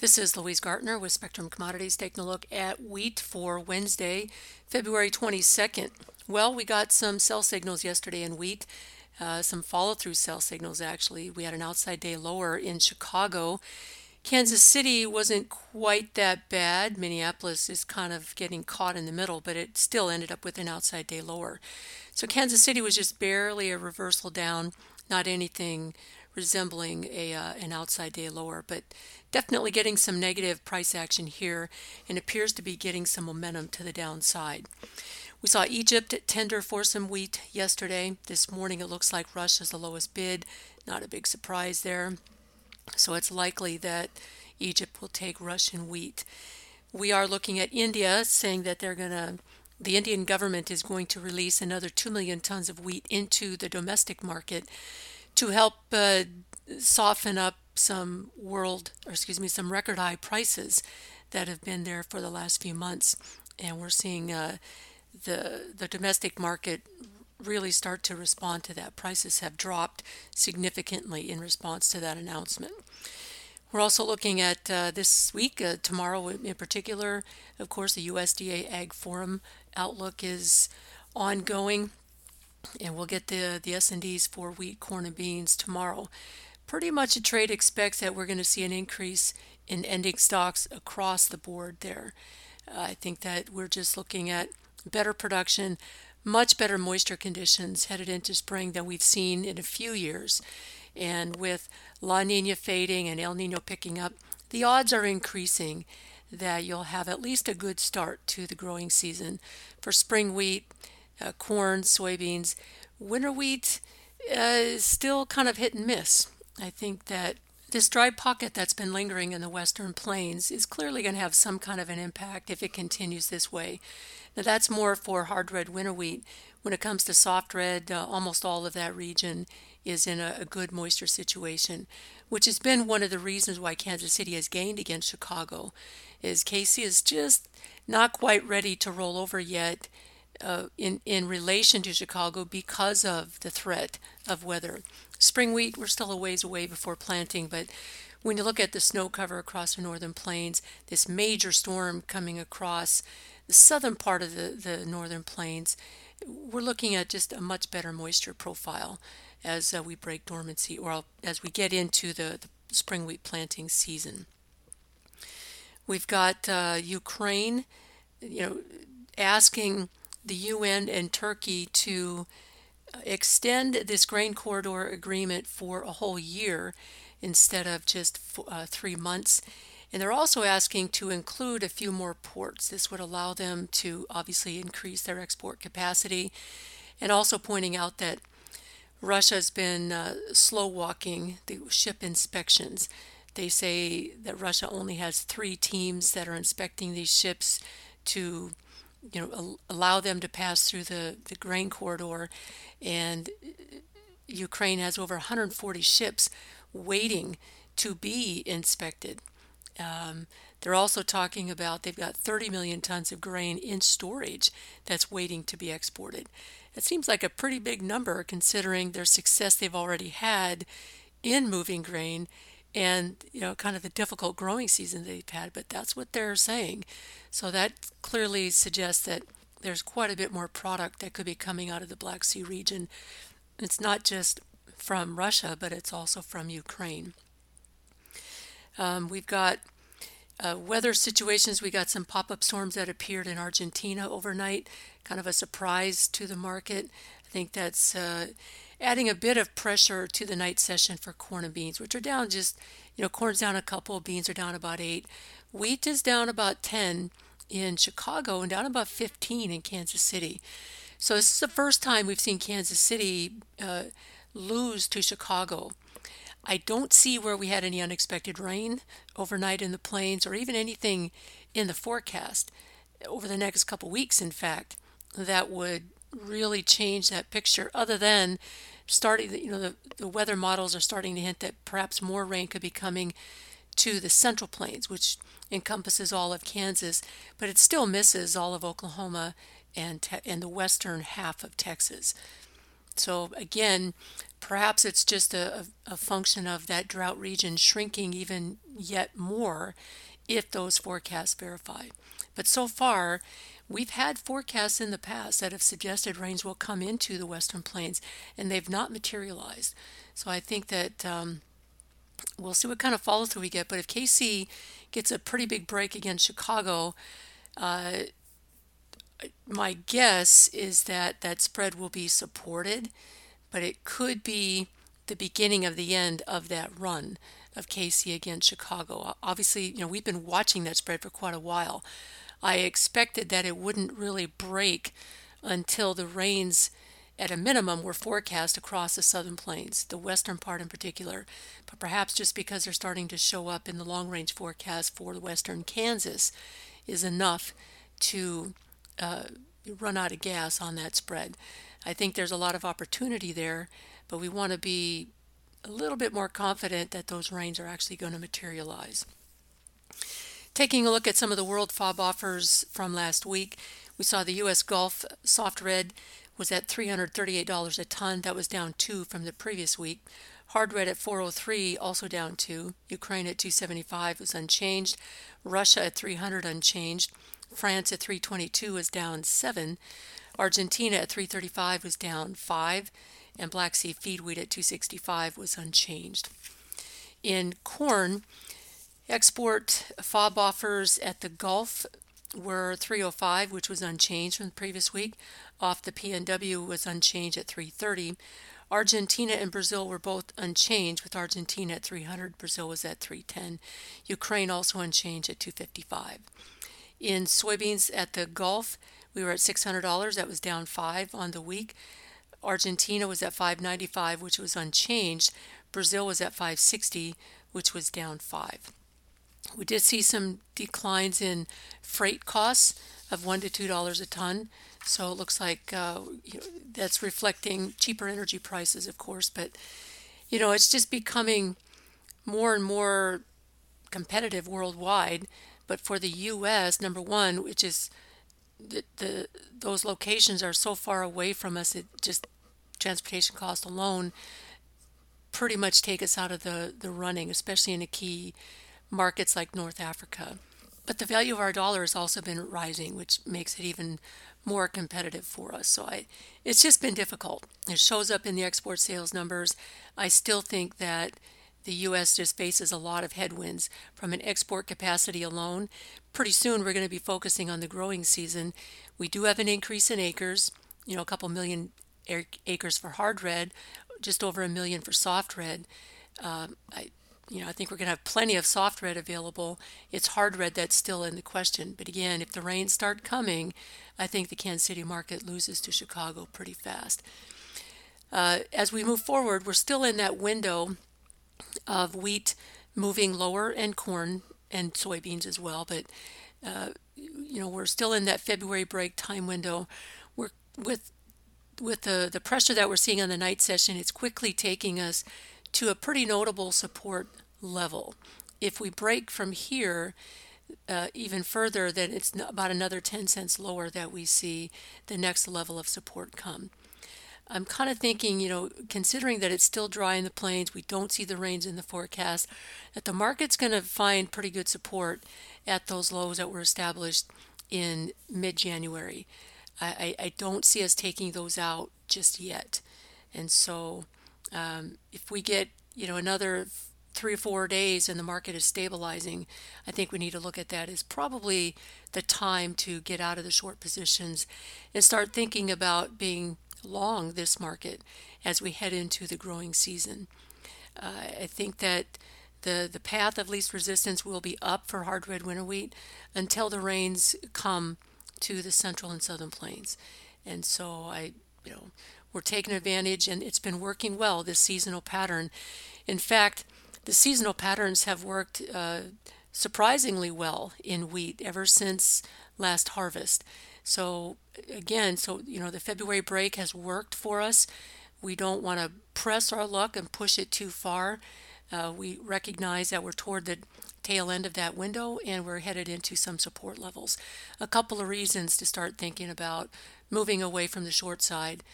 This is Louise Gartner with Spectrum Commodities taking a look at wheat for Wednesday, February 22nd. Well, we got some sell signals yesterday in wheat, uh, some follow through sell signals actually. We had an outside day lower in Chicago. Kansas City wasn't quite that bad. Minneapolis is kind of getting caught in the middle, but it still ended up with an outside day lower. So Kansas City was just barely a reversal down, not anything resembling a uh, an outside day lower, but definitely getting some negative price action here and appears to be getting some momentum to the downside. We saw Egypt tender for some wheat yesterday. This morning it looks like Russia's the lowest bid. Not a big surprise there. So it's likely that Egypt will take Russian wheat. We are looking at India saying that they're going to the Indian government is going to release another 2 million tons of wheat into the domestic market to help uh, soften up some world, or excuse me, some record high prices that have been there for the last few months. And we're seeing uh, the, the domestic market really start to respond to that. Prices have dropped significantly in response to that announcement. We're also looking at uh, this week, uh, tomorrow in particular. Of course, the USDA Ag Forum outlook is ongoing and we'll get the the S&Ds for wheat, corn, and beans tomorrow. Pretty much a trade expects that we're going to see an increase in ending stocks across the board there. Uh, I think that we're just looking at better production, much better moisture conditions headed into spring than we've seen in a few years. And with La Nina fading and El Nino picking up, the odds are increasing that you'll have at least a good start to the growing season for spring wheat uh, corn, soybeans. Winter wheat uh, is still kind of hit and miss. I think that this dry pocket that's been lingering in the western plains is clearly going to have some kind of an impact if it continues this way. Now, that's more for hard red winter wheat. When it comes to soft red, uh, almost all of that region is in a, a, good moisture situation, which has been one of the reasons why Kansas City has gained against Chicago. Is KC is just not quite ready to roll over yet uh, in in relation to Chicago because of the threat of weather. Spring wheat, we're still a ways away before planting, but when you look at the snow cover across the northern plains, this major storm coming across the southern part of the, the northern plains, we're looking at just a much better moisture profile as uh, we break dormancy or as we get into the, the spring wheat planting season. We've got uh, Ukraine, you know, asking the UN and Turkey to extend this grain corridor agreement for a whole year instead of just uh, three months. And they're also asking to include a few more ports. This would allow them to obviously increase their export capacity, and also pointing out that Russia's been uh, slow walking the ship inspections. They say that Russia only has three teams that are inspecting these ships to you know allow them to pass through the, the grain corridor and Ukraine has over 140 ships waiting to be inspected. Um, they're also talking about they've got 30 million tons of grain in storage that's waiting to be exported. It seems like a pretty big number considering their success they've already had in moving grain and you know kind of the difficult growing season they've had but that's what they're saying. So that clearly suggests that there's quite a bit more product that could be coming out of the black sea region. It's not just from russia but it's also from ukraine. Um, we've got uh, weather situations. We got some pop-up storms that appeared in argentina overnight kind of a surprise to the market. I think that's uh, adding a bit of pressure to the night session for corn and beans, which are down just, you know, corn's down a couple, beans are down about eight. Wheat is down about 10 in Chicago and down about 15 in Kansas City. So this is the first time we've seen Kansas City uh, lose to Chicago. I don't see where we had any unexpected rain overnight in the plains or even anything in the forecast over the next couple weeks, in fact, that would really change that picture other than starting you know the, the weather models are starting to hint that perhaps more rain could be coming to the central plains which encompasses all of Kansas but it still misses all of Oklahoma and te- and the western half of Texas so again perhaps it's just a, a, function of that drought region shrinking even yet more if those forecasts verify. But so far, we've had forecasts in the past that have suggested rains will come into the western plains, and they've not materialized. So I think that um, we'll see what kind of follow through we get. But if KC gets a pretty big break against Chicago, uh, my guess is that that spread will be supported, but it could be the beginning of the end of that run of KC against Chicago. Obviously, you know, we've been watching that spread for quite a while. I expected that it wouldn't really break until the rains at a minimum were forecast across the southern plains, the western part in particular, but perhaps just because they're starting to show up in the long range forecast for western Kansas is enough to uh, run out of gas on that spread. I think there's a lot of opportunity there, but we want to be a little bit more confident that those rains are actually going to materialize. Taking a look at some of the world FOB offers from last week, we saw the U.S. Gulf soft red was at $338 a ton. That was down two from the previous week. Hard red at 403, also down two. Ukraine at 275 was unchanged. Russia at 300 unchanged. France at 322 was down 7. Argentina at 335 was down 5. And Black Sea feed wheat at 265 was unchanged. In corn, export FOB offers at the Gulf were 305, which was unchanged from the previous week. Off the PNW was unchanged at 330. Argentina and Brazil were both unchanged, with Argentina at 300, Brazil was at 310. Ukraine also unchanged at 255. In soybeans at the Gulf, we were at $600. That was down 5 on the week. Argentina was at 595, which was unchanged. Brazil was at 560, which was down 5. We did see some declines in freight costs of 1 to $2 a ton. So it looks like uh, you know, that's reflecting cheaper energy prices, of course. But, you know, it's just becoming more and more competitive worldwide but for the U.S., number one, which is the, the those locations are so far away from us, it just transportation cost alone pretty much take us out of the, the running, especially in a key markets like North Africa. But the value of our dollar has also been rising, which makes it even more competitive for us. So I, it's just been difficult. It shows up in the export sales numbers. I still think that the U.S. just faces a lot of headwinds from an export capacity alone. Pretty soon, we're going to be focusing on the growing season. We do have an increase in acres, you know, a couple million acres for hard red, just over a million for soft red. Um, I, you know, I think we're going to have plenty of soft red available. It's hard red that's still in the question. But again, if the rains start coming, I think the Kansas City market loses to Chicago pretty fast. Uh, as we move forward, we're still in that window of wheat moving lower and corn and soybeans as well. But uh, you know we're still in that February break time window. We're with with the the pressure that we're seeing on the night session. It's quickly taking us to a pretty notable support level. If we break from here. Uh, even further, then it's about another 10 cents lower that we see the next level of support come. I'm kind of thinking, you know, considering that it's still dry in the plains, we don't see the rains in the forecast, that the market's going to find pretty good support at those lows that were established in mid January. I, I, don't see us taking those out just yet. And so um, if we get, you know, another three or four days and the market is stabilizing, I think we need to look at that as probably the time to get out of the short positions and start thinking about being long this market as we head into the growing season. Uh, I think that the, the path of least resistance will be up for hard red winter wheat until the rains come to the central and southern plains. And so I, you know, we're taking advantage and it's been working well, this seasonal pattern. In fact, the seasonal patterns have worked uh, surprisingly well in wheat ever since last harvest. So again, so you know the February break has worked for us. We don't want to press our luck and push it too far. Uh, we recognize that we're toward the tail end of that window and we're headed into some support levels. A couple of reasons to start thinking about moving away from the short side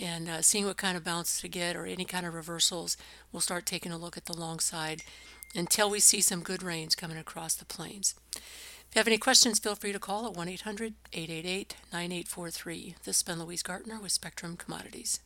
and uh, seeing what kind of bounce to get or any kind of reversals. We'll start taking a look at the long side until we see some good rains coming across the plains. If you have any questions, feel free to call at 1 800 888 9843. This has been Louise Gartner with Spectrum Commodities.